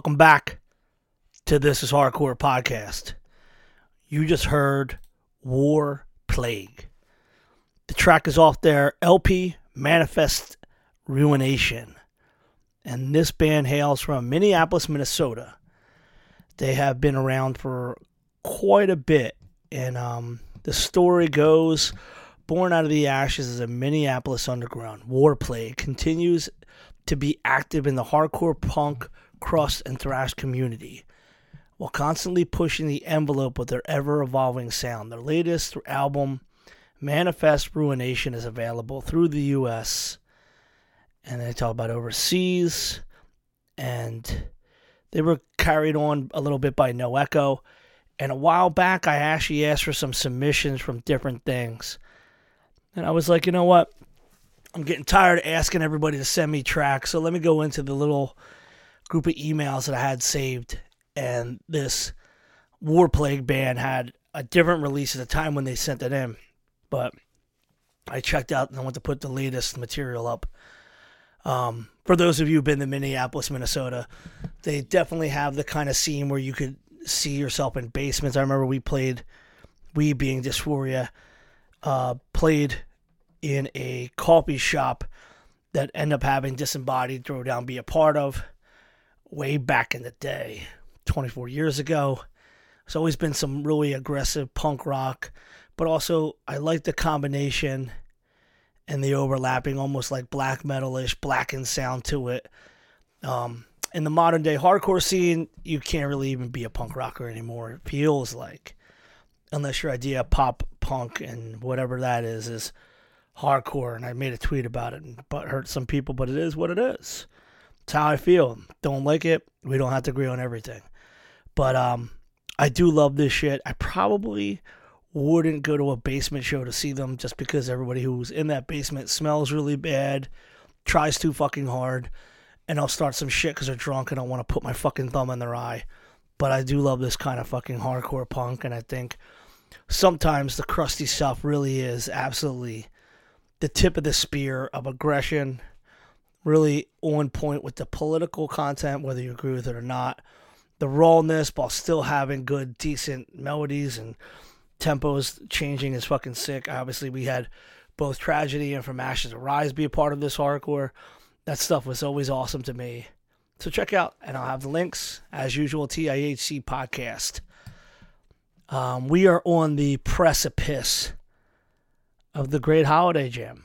Welcome back to This is Hardcore podcast. You just heard War Plague. The track is off their LP Manifest Ruination. And this band hails from Minneapolis, Minnesota. They have been around for quite a bit. And um, the story goes born out of the ashes as a Minneapolis underground. War Plague continues to be active in the hardcore punk, crust, and thrash community while constantly pushing the envelope with their ever evolving sound. Their latest album, Manifest Ruination, is available through the US. And they talk about overseas. And they were carried on a little bit by No Echo. And a while back, I actually asked for some submissions from different things. And I was like, you know what? I'm getting tired of asking everybody to send me tracks. So let me go into the little group of emails that I had saved and this War Plague band had a different release at the time when they sent it in. But I checked out and I went to put the latest material up. Um, for those of you who've been to Minneapolis, Minnesota, they definitely have the kind of scene where you could see yourself in basements. I remember we played, we being Dysphoria, uh, played in a coffee shop that ended up having Disembodied throw down be a part of way back in the day. 24 years ago. It's always been some really aggressive punk rock, but also I like the combination and the overlapping, almost like black metalish, blackened sound to it. Um, in the modern day hardcore scene, you can't really even be a punk rocker anymore. It feels like, unless your idea of pop punk and whatever that is is hardcore. And I made a tweet about it, and but hurt some people, but it is what it is. It's how I feel. Don't like it. We don't have to agree on everything. But um, I do love this shit. I probably wouldn't go to a basement show to see them just because everybody who's in that basement smells really bad, tries too fucking hard, and I'll start some shit because they're drunk and I want to put my fucking thumb in their eye. But I do love this kind of fucking hardcore punk, and I think sometimes the crusty stuff really is absolutely the tip of the spear of aggression, really on point with the political content, whether you agree with it or not the rawness while still having good, decent melodies and tempos changing is fucking sick. Obviously, we had both Tragedy and From Ashes to Rise be a part of this hardcore. That stuff was always awesome to me. So check out, and I'll have the links as usual. TIHC podcast. Um, we are on the precipice of the Great Holiday Jam.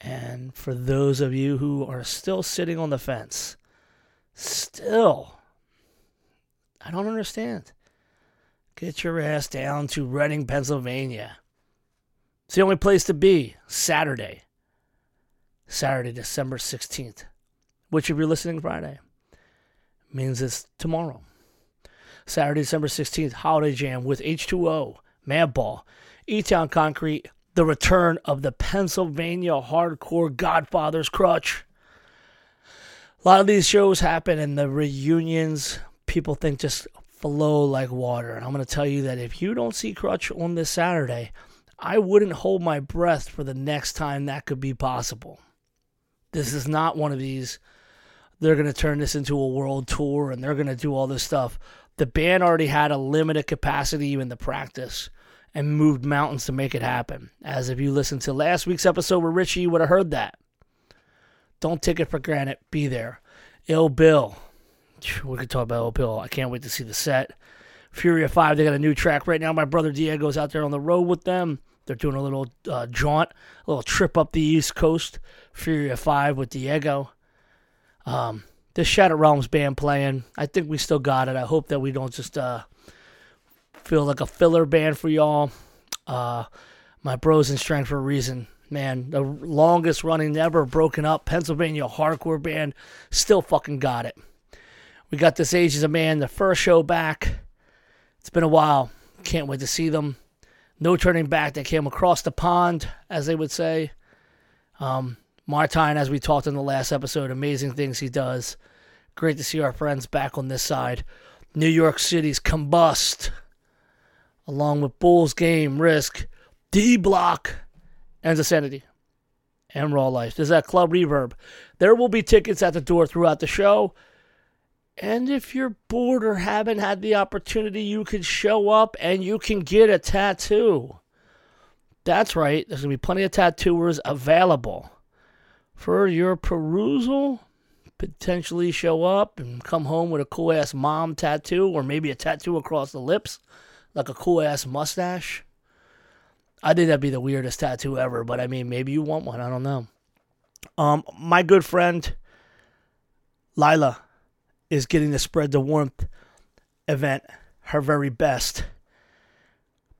And for those of you who are still sitting on the fence, Still, I don't understand. Get your ass down to Reading, Pennsylvania. It's the only place to be. Saturday. Saturday, December 16th. Which, if you're listening Friday, means it's tomorrow. Saturday, December 16th, Holiday Jam with H2O, Madball, E Town Concrete, the return of the Pennsylvania hardcore Godfather's Crutch. A lot of these shows happen and the reunions, people think just flow like water. And I'm going to tell you that if you don't see Crutch on this Saturday, I wouldn't hold my breath for the next time that could be possible. This is not one of these, they're going to turn this into a world tour and they're going to do all this stuff. The band already had a limited capacity in the practice and moved mountains to make it happen. As if you listened to last week's episode with Richie, you would have heard that. Don't take it for granted. Be there. Ill Bill. We could talk about Ill Bill. I can't wait to see the set. Furia 5, they got a new track right now. My brother Diego's out there on the road with them. They're doing a little uh, jaunt, a little trip up the East Coast. Furia 5 with Diego. Um, this Shattered Realms band playing. I think we still got it. I hope that we don't just uh, feel like a filler band for y'all. Uh, my bros in strength for a reason man, the longest running, never broken up Pennsylvania hardcore band, still fucking got it. We got this Age Ages of Man, the first show back. It's been a while. Can't wait to see them. No turning back. They came across the pond, as they would say. Um, Martine, as we talked in the last episode, amazing things he does. Great to see our friends back on this side. New York City's Combust, along with Bulls Game, Risk, D Block, and Insanity and Raw Life. There's that Club Reverb. There will be tickets at the door throughout the show. And if you're bored or haven't had the opportunity, you can show up and you can get a tattoo. That's right, there's going to be plenty of tattooers available for your perusal. Potentially show up and come home with a cool ass mom tattoo or maybe a tattoo across the lips, like a cool ass mustache. I think that'd be the weirdest tattoo ever, but I mean, maybe you want one. I don't know. Um, my good friend Lila is getting the Spread the Warmth event her very best,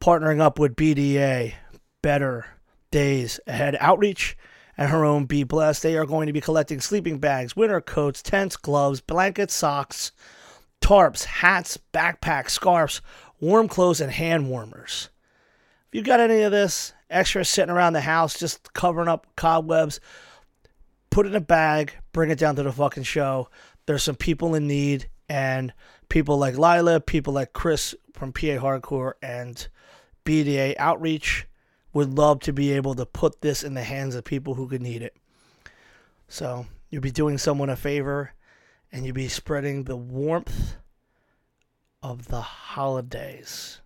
partnering up with BDA, Better Days Ahead Outreach, and her own Be Blessed. They are going to be collecting sleeping bags, winter coats, tents, gloves, blankets, socks, tarps, hats, backpacks, scarves, warm clothes, and hand warmers. If you've got any of this extra sitting around the house just covering up cobwebs, put it in a bag, bring it down to the fucking show. There's some people in need, and people like Lila, people like Chris from PA Hardcore, and BDA Outreach would love to be able to put this in the hands of people who could need it. So you'll be doing someone a favor, and you'll be spreading the warmth of the holidays.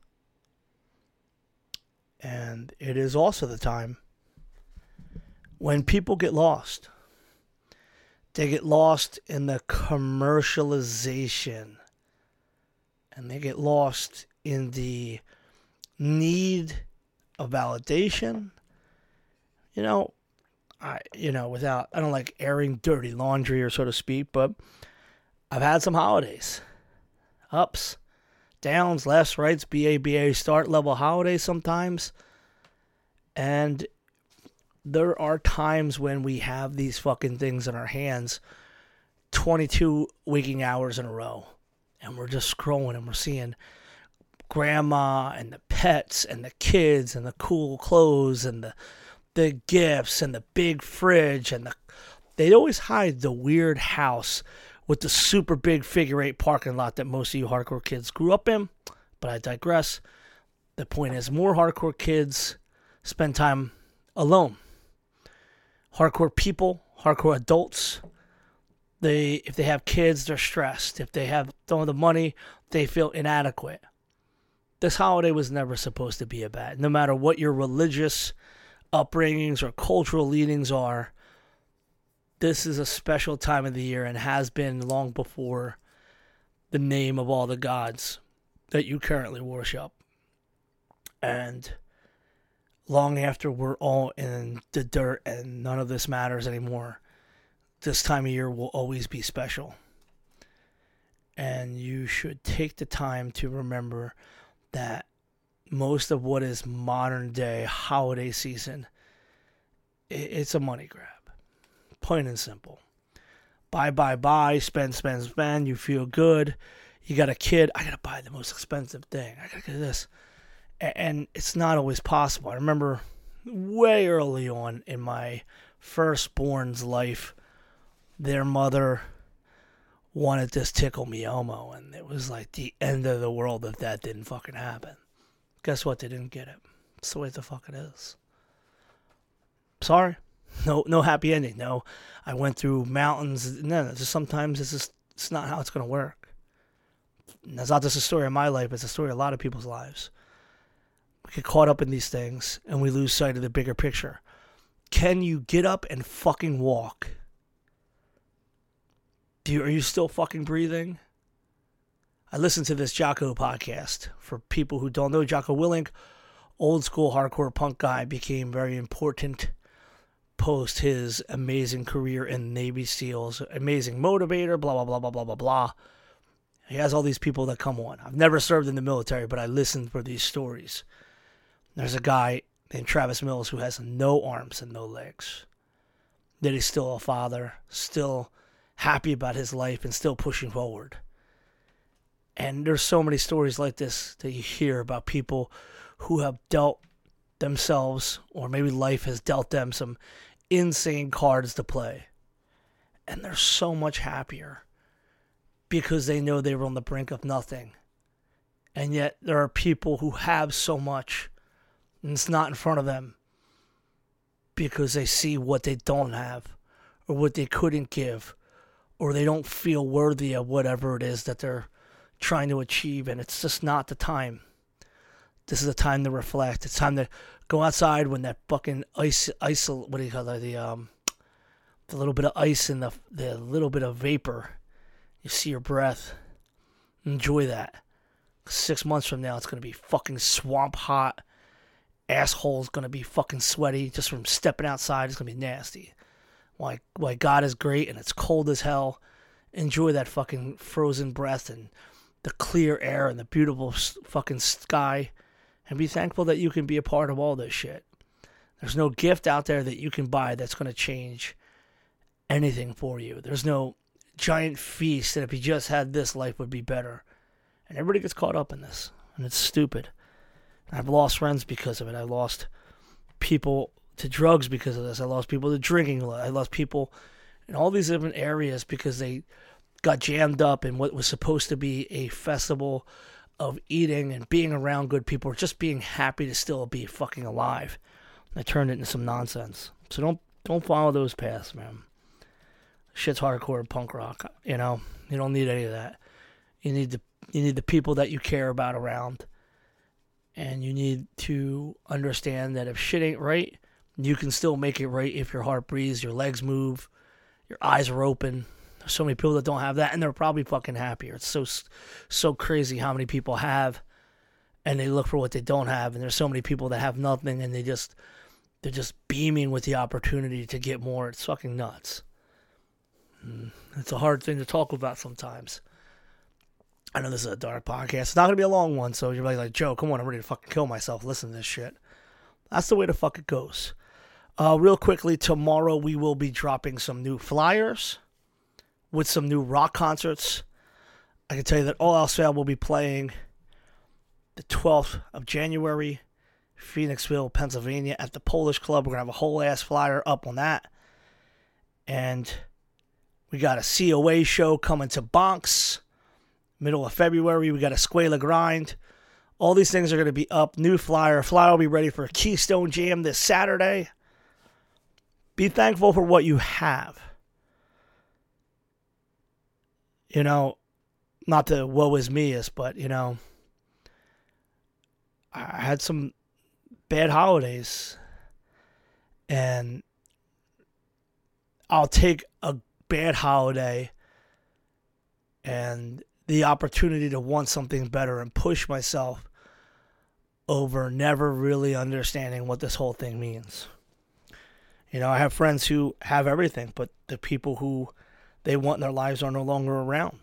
And it is also the time when people get lost. They get lost in the commercialization. And they get lost in the need of validation. You know, I you know, without I don't like airing dirty laundry or so to speak, but I've had some holidays. Ups, downs, lefts, rights, BABA start level holiday sometimes. And there are times when we have these fucking things in our hands 22 waking hours in a row. And we're just scrolling and we're seeing grandma and the pets and the kids and the cool clothes and the the gifts and the big fridge and the they'd always hide the weird house with the super big figure eight parking lot that most of you hardcore kids grew up in. But I digress. The point is, more hardcore kids spend time alone. Hardcore people, hardcore adults, they if they have kids, they're stressed. If they have don't have the money, they feel inadequate. This holiday was never supposed to be about. No matter what your religious upbringings or cultural leanings are, this is a special time of the year and has been long before the name of all the gods that you currently worship. And long after we're all in the dirt and none of this matters anymore, this time of year will always be special. And you should take the time to remember that most of what is modern day holiday season it's a money grab plain and simple buy buy buy spend spend spend you feel good you got a kid i gotta buy the most expensive thing i gotta get this and it's not always possible i remember way early on in my firstborn's life their mother wanted this tickle me Elmo, and it was like the end of the world if that didn't fucking happen. Guess what? They didn't get it. It's the way the fuck it is. Sorry. No no happy ending. No. I went through mountains. No, just sometimes it's just it's not how it's gonna work. And that's not just a story of my life, it's a story of a lot of people's lives. We get caught up in these things and we lose sight of the bigger picture. Can you get up and fucking walk? Do you, are you still fucking breathing? I listened to this Jocko podcast. For people who don't know, Jocko Willink, old school hardcore punk guy, became very important post his amazing career in Navy SEALs, amazing motivator, blah, blah, blah, blah, blah, blah, blah. He has all these people that come on. I've never served in the military, but I listen for these stories. There's a guy named Travis Mills who has no arms and no legs. That he's still a father, still happy about his life and still pushing forward. And there's so many stories like this that you hear about people who have dealt themselves, or maybe life has dealt them some insane cards to play. And they're so much happier because they know they were on the brink of nothing. And yet there are people who have so much and it's not in front of them because they see what they don't have or what they couldn't give or they don't feel worthy of whatever it is that they're trying to achieve, and it's just not the time. This is a time to reflect. It's time to go outside when that fucking ice, ice, what do you call it? The um, the little bit of ice and the the little bit of vapor. You see your breath. Enjoy that. Six months from now, it's gonna be fucking swamp hot. Asshole's gonna be fucking sweaty just from stepping outside. It's gonna be nasty. Why? Why God is great and it's cold as hell. Enjoy that fucking frozen breath and the clear air and the beautiful fucking sky, and be thankful that you can be a part of all this shit. There's no gift out there that you can buy that's gonna change anything for you. There's no giant feast that if you just had this, life would be better. And everybody gets caught up in this, and it's stupid. I've lost friends because of it. I lost people to drugs because of this. I lost people to drinking. I lost people in all these different areas because they got jammed up in what was supposed to be a festival of eating and being around good people or just being happy to still be fucking alive. I turned it into some nonsense. So don't don't follow those paths, man shit's hardcore punk rock. You know, you don't need any of that. You need the you need the people that you care about around, and you need to understand that if shit ain't right, you can still make it right if your heart breathes, your legs move, your eyes are open. There's so many people that don't have that, and they're probably fucking happier. It's so so crazy how many people have, and they look for what they don't have, and there's so many people that have nothing, and they just they're just beaming with the opportunity to get more. It's fucking nuts. It's a hard thing to talk about sometimes. I know this is a dark podcast. It's not gonna be a long one, so you're like, like Joe, come on, I'm ready to fucking kill myself. Listen to this shit. That's the way the fuck it goes. Uh, real quickly, tomorrow we will be dropping some new flyers with some new rock concerts. I can tell you that All Else Fail will be playing the 12th of January, Phoenixville, Pennsylvania, at the Polish Club. We're gonna have a whole ass flyer up on that, and we got a COA show coming to Bonks, middle of February. We got a Squala Grind. All these things are going to be up. New flyer. Flyer will be ready for a Keystone Jam this Saturday. Be thankful for what you have. You know, not the woe is me is, but, you know, I had some bad holidays. And I'll take a bad holiday and the opportunity to want something better and push myself over never really understanding what this whole thing means. You know, I have friends who have everything, but the people who they want in their lives are no longer around.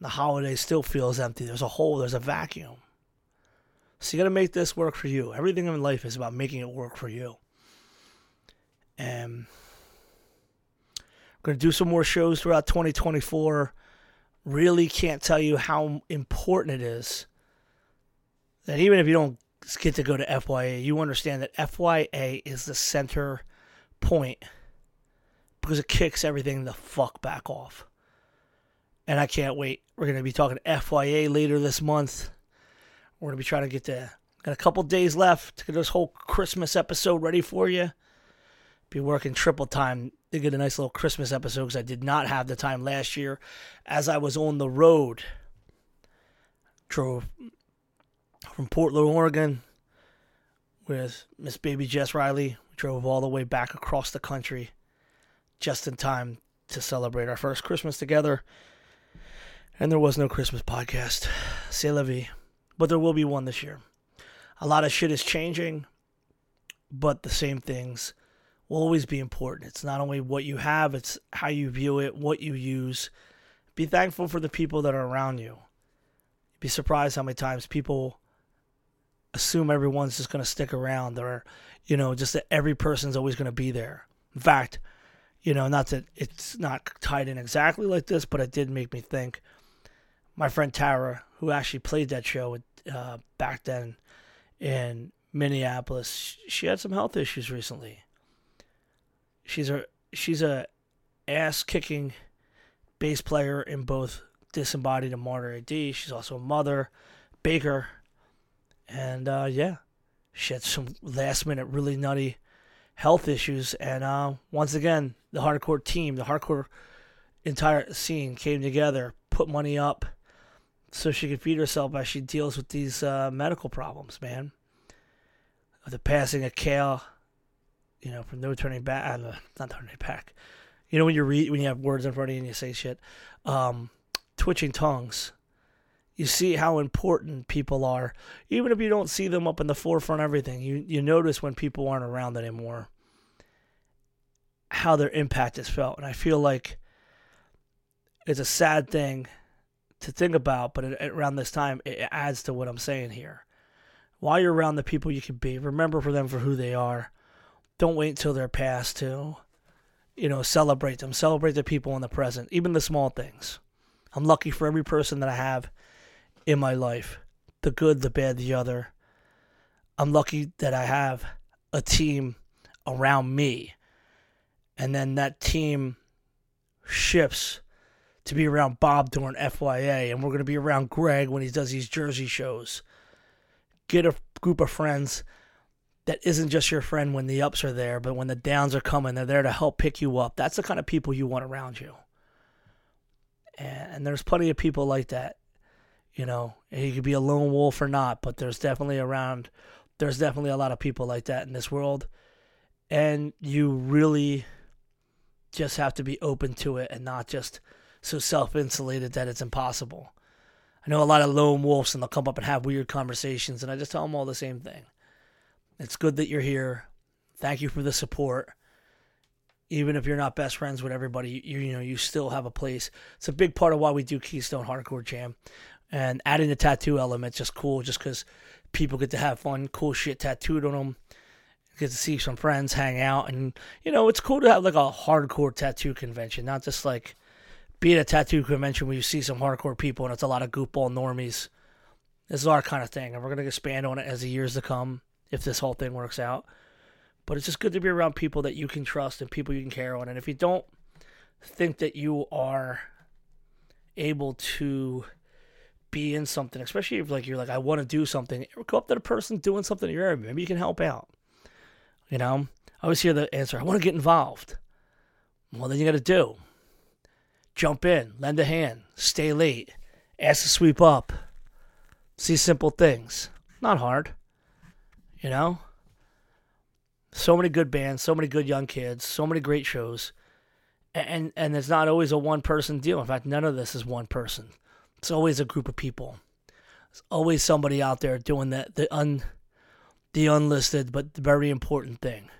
The holiday still feels empty. There's a hole, there's a vacuum. So you got to make this work for you. Everything in life is about making it work for you. And Going to do some more shows throughout 2024. Really can't tell you how important it is that even if you don't get to go to FYA, you understand that FYA is the center point because it kicks everything the fuck back off. And I can't wait. We're going to be talking FYA later this month. We're going to be trying to get to, got a couple days left to get this whole Christmas episode ready for you. Be working triple time to get a nice little Christmas episode because I did not have the time last year as I was on the road. Drove from Portland, Oregon with Miss Baby Jess Riley. We drove all the way back across the country just in time to celebrate our first Christmas together. And there was no Christmas podcast. C'est la vie. But there will be one this year. A lot of shit is changing, but the same things will always be important. It's not only what you have, it's how you view it, what you use. Be thankful for the people that are around you. Be surprised how many times people assume everyone's just going to stick around or, you know, just that every person's always going to be there. In fact, you know, not that it's not tied in exactly like this, but it did make me think. My friend Tara, who actually played that show uh, back then in Minneapolis, she had some health issues recently She's a she's a ass kicking bass player in both Disembodied and Martyr AD. She's also a mother, baker, and uh, yeah, she had some last minute really nutty health issues. And uh, once again, the hardcore team, the hardcore entire scene came together, put money up so she could feed herself as she deals with these uh, medical problems, man. The passing of Kale, you know, from no turning back, uh, not turning back. You know when you read when you have words in front of you and you say shit, um, twitching tongues. You see how important people are, even if you don't see them up in the forefront. Of everything you you notice when people aren't around anymore, how their impact is felt, and I feel like it's a sad thing to think about, but around this time, it adds to what I'm saying here. While you're around the people you can be, remember for them for who they are. Don't wait until they're past to, you know, celebrate them. Celebrate the people in the present, even the small things. I'm lucky for every person that I have in my life the good, the bad, the other. I'm lucky that I have a team around me. And then that team shifts to be around Bob during FYA, and we're going to be around Greg when he does these Jersey shows. Get a group of friends that isn't just your friend when the ups are there, but when the downs are coming, they're there to help pick you up. That's the kind of people you want around you. And, and there's plenty of people like that. You know, you could be a lone wolf or not, but there's definitely around, there's definitely a lot of people like that in this world. And you really just have to be open to it and not just so self insulated that it's impossible. I know a lot of lone wolves and they'll come up and have weird conversations, and I just tell them all the same thing. It's good that you're here. Thank you for the support. Even if you're not best friends with everybody, you, you know you still have a place. It's a big part of why we do Keystone Hardcore Jam, and adding the tattoo element just cool, just because people get to have fun, cool shit tattooed on them. Get to see some friends, hang out, and you know it's cool to have like a hardcore tattoo convention, not just like be at a tattoo convention where you see some hardcore people and it's a lot of goofball normies. This is our kind of thing, and we're going to expand on it as the years to come if this whole thing works out. But it's just good to be around people that you can trust and people you can care on. And if you don't think that you are able to be in something, especially if like you're like, I want to do something, go up to the person doing something in your area. Maybe you can help out. You know, I always hear the answer, I want to get involved. Well, then you got to do jump in, lend a hand, stay late, ask to sweep up. See simple things. Not hard. You know? So many good bands, so many good young kids, so many great shows. And and it's not always a one person deal. In fact, none of this is one person. It's always a group of people. There's always somebody out there doing that the un the unlisted but very important thing.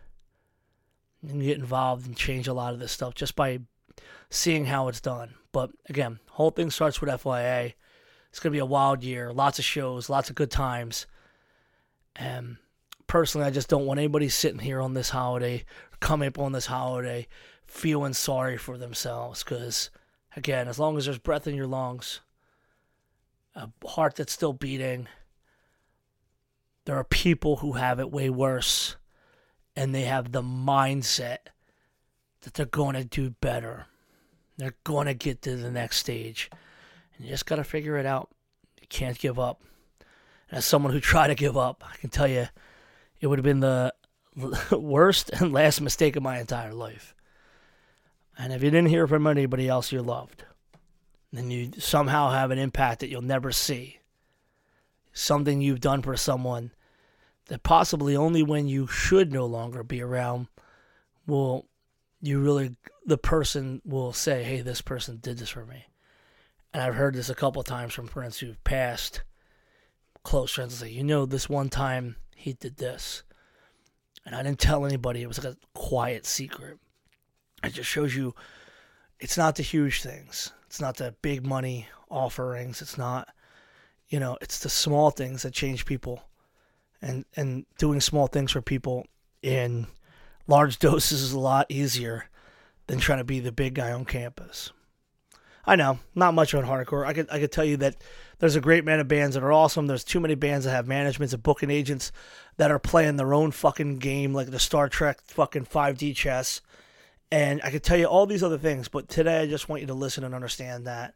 And get involved and change a lot of this stuff just by seeing how it's done. But again, whole thing starts with FYA. It's gonna be a wild year, lots of shows, lots of good times. And personally, I just don't want anybody sitting here on this holiday, coming up on this holiday, feeling sorry for themselves. Because again, as long as there's breath in your lungs, a heart that's still beating, there are people who have it way worse, and they have the mindset that they're going to do better. They're going to get to the next stage. And you just got to figure it out. You can't give up. And as someone who tried to give up, I can tell you it would have been the worst and last mistake of my entire life. And if you didn't hear from anybody else you're loved, then you somehow have an impact that you'll never see. Something you've done for someone that possibly only when you should no longer be around will you really the person will say, "Hey, this person did this for me," and I've heard this a couple times from friends who've passed, close friends, say, "You know, this one time he did this," and I didn't tell anybody. It was like a quiet secret. It just shows you, it's not the huge things. It's not the big money offerings. It's not, you know, it's the small things that change people, and and doing small things for people in large doses is a lot easier than trying to be the big guy on campus. I know, not much on hardcore. I could I could tell you that there's a great man of bands that are awesome. There's too many bands that have managements and booking agents that are playing their own fucking game, like the Star Trek fucking 5D chess. And I could tell you all these other things, but today I just want you to listen and understand that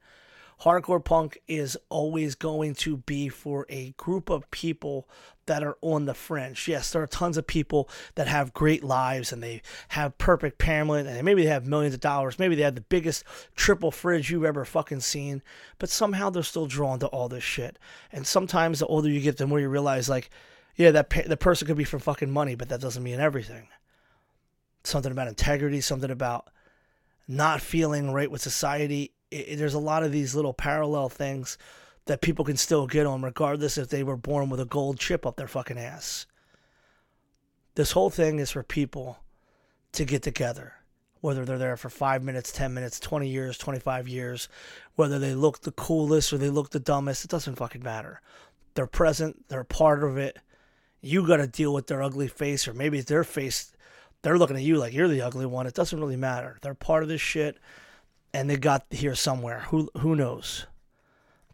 hardcore punk is always going to be for a group of people that are on the fringe. Yes, there are tons of people that have great lives and they have perfect family and maybe they have millions of dollars. Maybe they have the biggest triple fridge you've ever fucking seen, but somehow they're still drawn to all this shit. And sometimes the older you get, the more you realize, like, yeah, that the person could be for fucking money, but that doesn't mean everything. Something about integrity, something about not feeling right with society. It, there's a lot of these little parallel things that people can still get on, regardless if they were born with a gold chip up their fucking ass. This whole thing is for people to get together, whether they're there for five minutes, 10 minutes, 20 years, 25 years, whether they look the coolest or they look the dumbest, it doesn't fucking matter. They're present, they're part of it. You got to deal with their ugly face, or maybe their face, they're looking at you like you're the ugly one. It doesn't really matter. They're part of this shit, and they got here somewhere. Who who knows?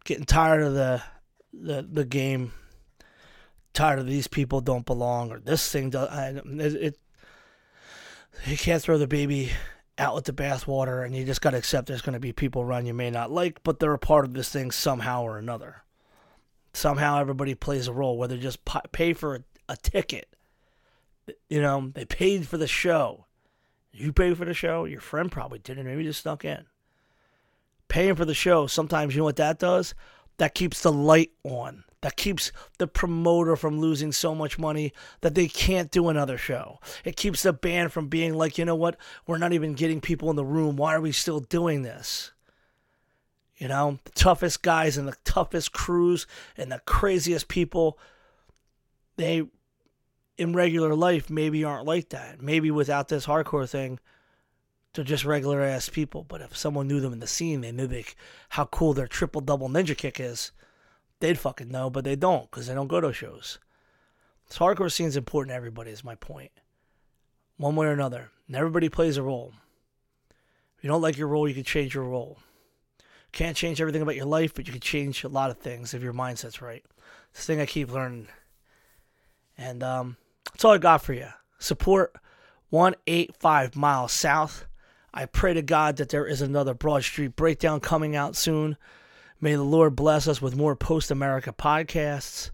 getting tired of the the the game. Tired of these people don't belong or this thing does. It, it you can't throw the baby out with the bathwater, and you just got to accept there's going to be people around you may not like, but they're a part of this thing somehow or another. Somehow everybody plays a role, whether just pay for a, a ticket. You know, they paid for the show. You paid for the show. Your friend probably didn't. Maybe just snuck in paying for the show, sometimes you know what that does? That keeps the light on. That keeps the promoter from losing so much money that they can't do another show. It keeps the band from being like, you know what? We're not even getting people in the room. Why are we still doing this? You know, the toughest guys and the toughest crews and the craziest people, they in regular life maybe aren't like that. Maybe without this hardcore thing, they're just regular ass people. But if someone knew them in the scene, they knew how cool their triple double ninja kick is, they'd fucking know, but they don't because they don't go to shows. Hardcore scene's important to everybody, is my point. One way or another. And everybody plays a role. If you don't like your role, you can change your role. Can't change everything about your life, but you can change a lot of things if your mindset's right. It's the thing I keep learning. And um, that's all I got for you. Support 185 miles south I pray to God that there is another Broad Street breakdown coming out soon. May the Lord bless us with more post America podcasts.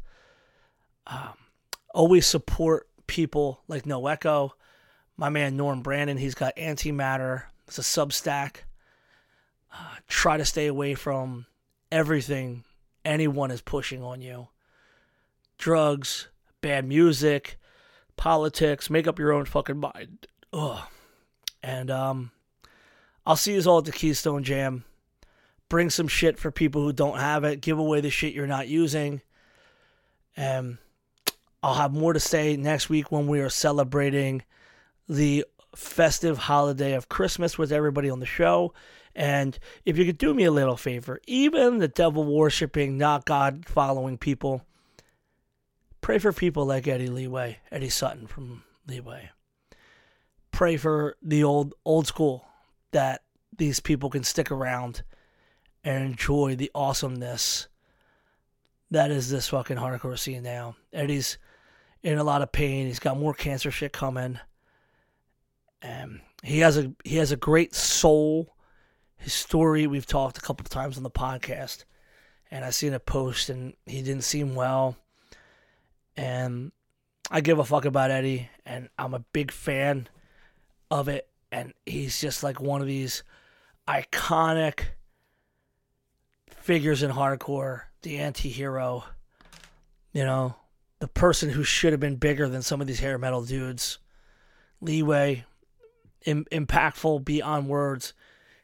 Um, always support people like No Echo. My man Norm Brannon, he's got Antimatter. It's a Substack. Uh, try to stay away from everything anyone is pushing on you drugs, bad music, politics. Make up your own fucking mind. Ugh. And um, I'll see you all at the Keystone Jam. Bring some shit for people who don't have it. Give away the shit you're not using. And I'll have more to say next week when we are celebrating the festive holiday of Christmas with everybody on the show. And if you could do me a little favor, even the devil worshiping, not God following people, pray for people like Eddie Leeway, Eddie Sutton from Leeway. Pray for the old old school that these people can stick around and enjoy the awesomeness that is this fucking hardcore scene now. Eddie's in a lot of pain. He's got more cancer shit coming. And he has a he has a great soul. His story we've talked a couple of times on the podcast. And I seen a post and he didn't seem well. And I give a fuck about Eddie and I'm a big fan of it and he's just like one of these iconic figures in hardcore, the anti-hero, you know, the person who should have been bigger than some of these hair metal dudes. Leeway, Im- impactful beyond words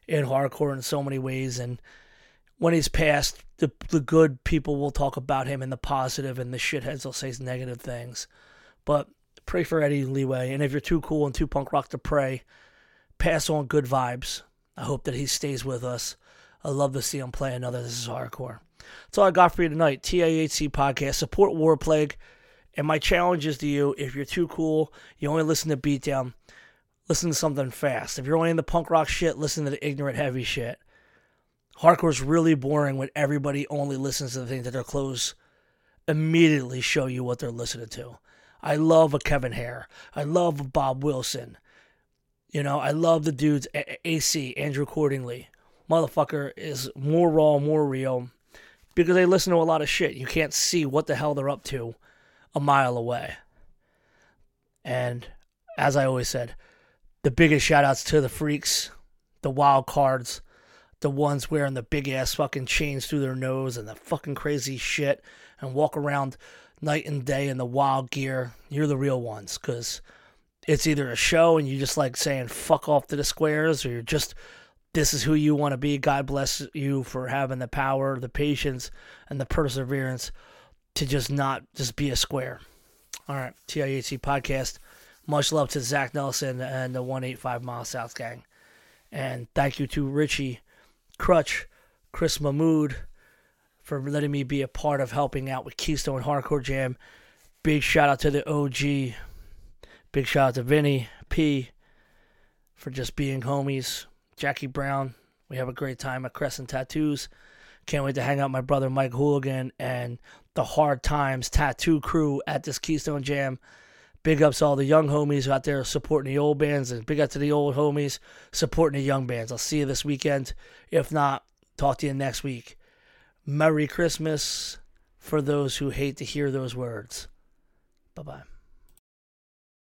in hardcore in so many ways and when he's passed, the the good people will talk about him and the positive, and the shitheads will say his negative things. But pray for Eddie Leeway, and if you're too cool and too punk rock to pray, pass on good vibes. I hope that he stays with us. I love to see him play another. This is hardcore. That's all I got for you tonight. TIHC podcast. Support Warplague. And my challenge is to you if you're too cool, you only listen to Beatdown, listen to something fast. If you're only in the punk rock shit, listen to the ignorant heavy shit. Hardcore's really boring when everybody only listens to the things that their clothes immediately show you what they're listening to. I love a Kevin Hare. I love a Bob Wilson. You know, I love the dudes, AC, Andrew Cordingly. motherfucker is more raw, more real because they listen to a lot of shit. You can't see what the hell they're up to a mile away. And as I always said, the biggest shout outs to the freaks, the wild cards, the ones wearing the big ass fucking chains through their nose and the fucking crazy shit and walk around night and day in the wild gear. You're the real ones because it's either a show and you just like saying fuck off to the squares or you're just this is who you want to be. God bless you for having the power, the patience, and the perseverance to just not just be a square. All right, TIHC podcast. Much love to Zach Nelson and the 185 Mile South Gang. And thank you to Richie Crutch, Chris Mahmood for letting me be a part of helping out with Keystone Hardcore Jam. Big shout out to the OG. Big shout out to Vinny P for just being homies. Jackie Brown. We have a great time at Crescent Tattoos. Can't wait to hang out my brother Mike Hooligan and the Hard Times Tattoo crew at this Keystone Jam. Big ups to all the young homies out there supporting the old bands, and big up to the old homies supporting the young bands. I'll see you this weekend. If not, talk to you next week. Merry Christmas for those who hate to hear those words. Bye bye.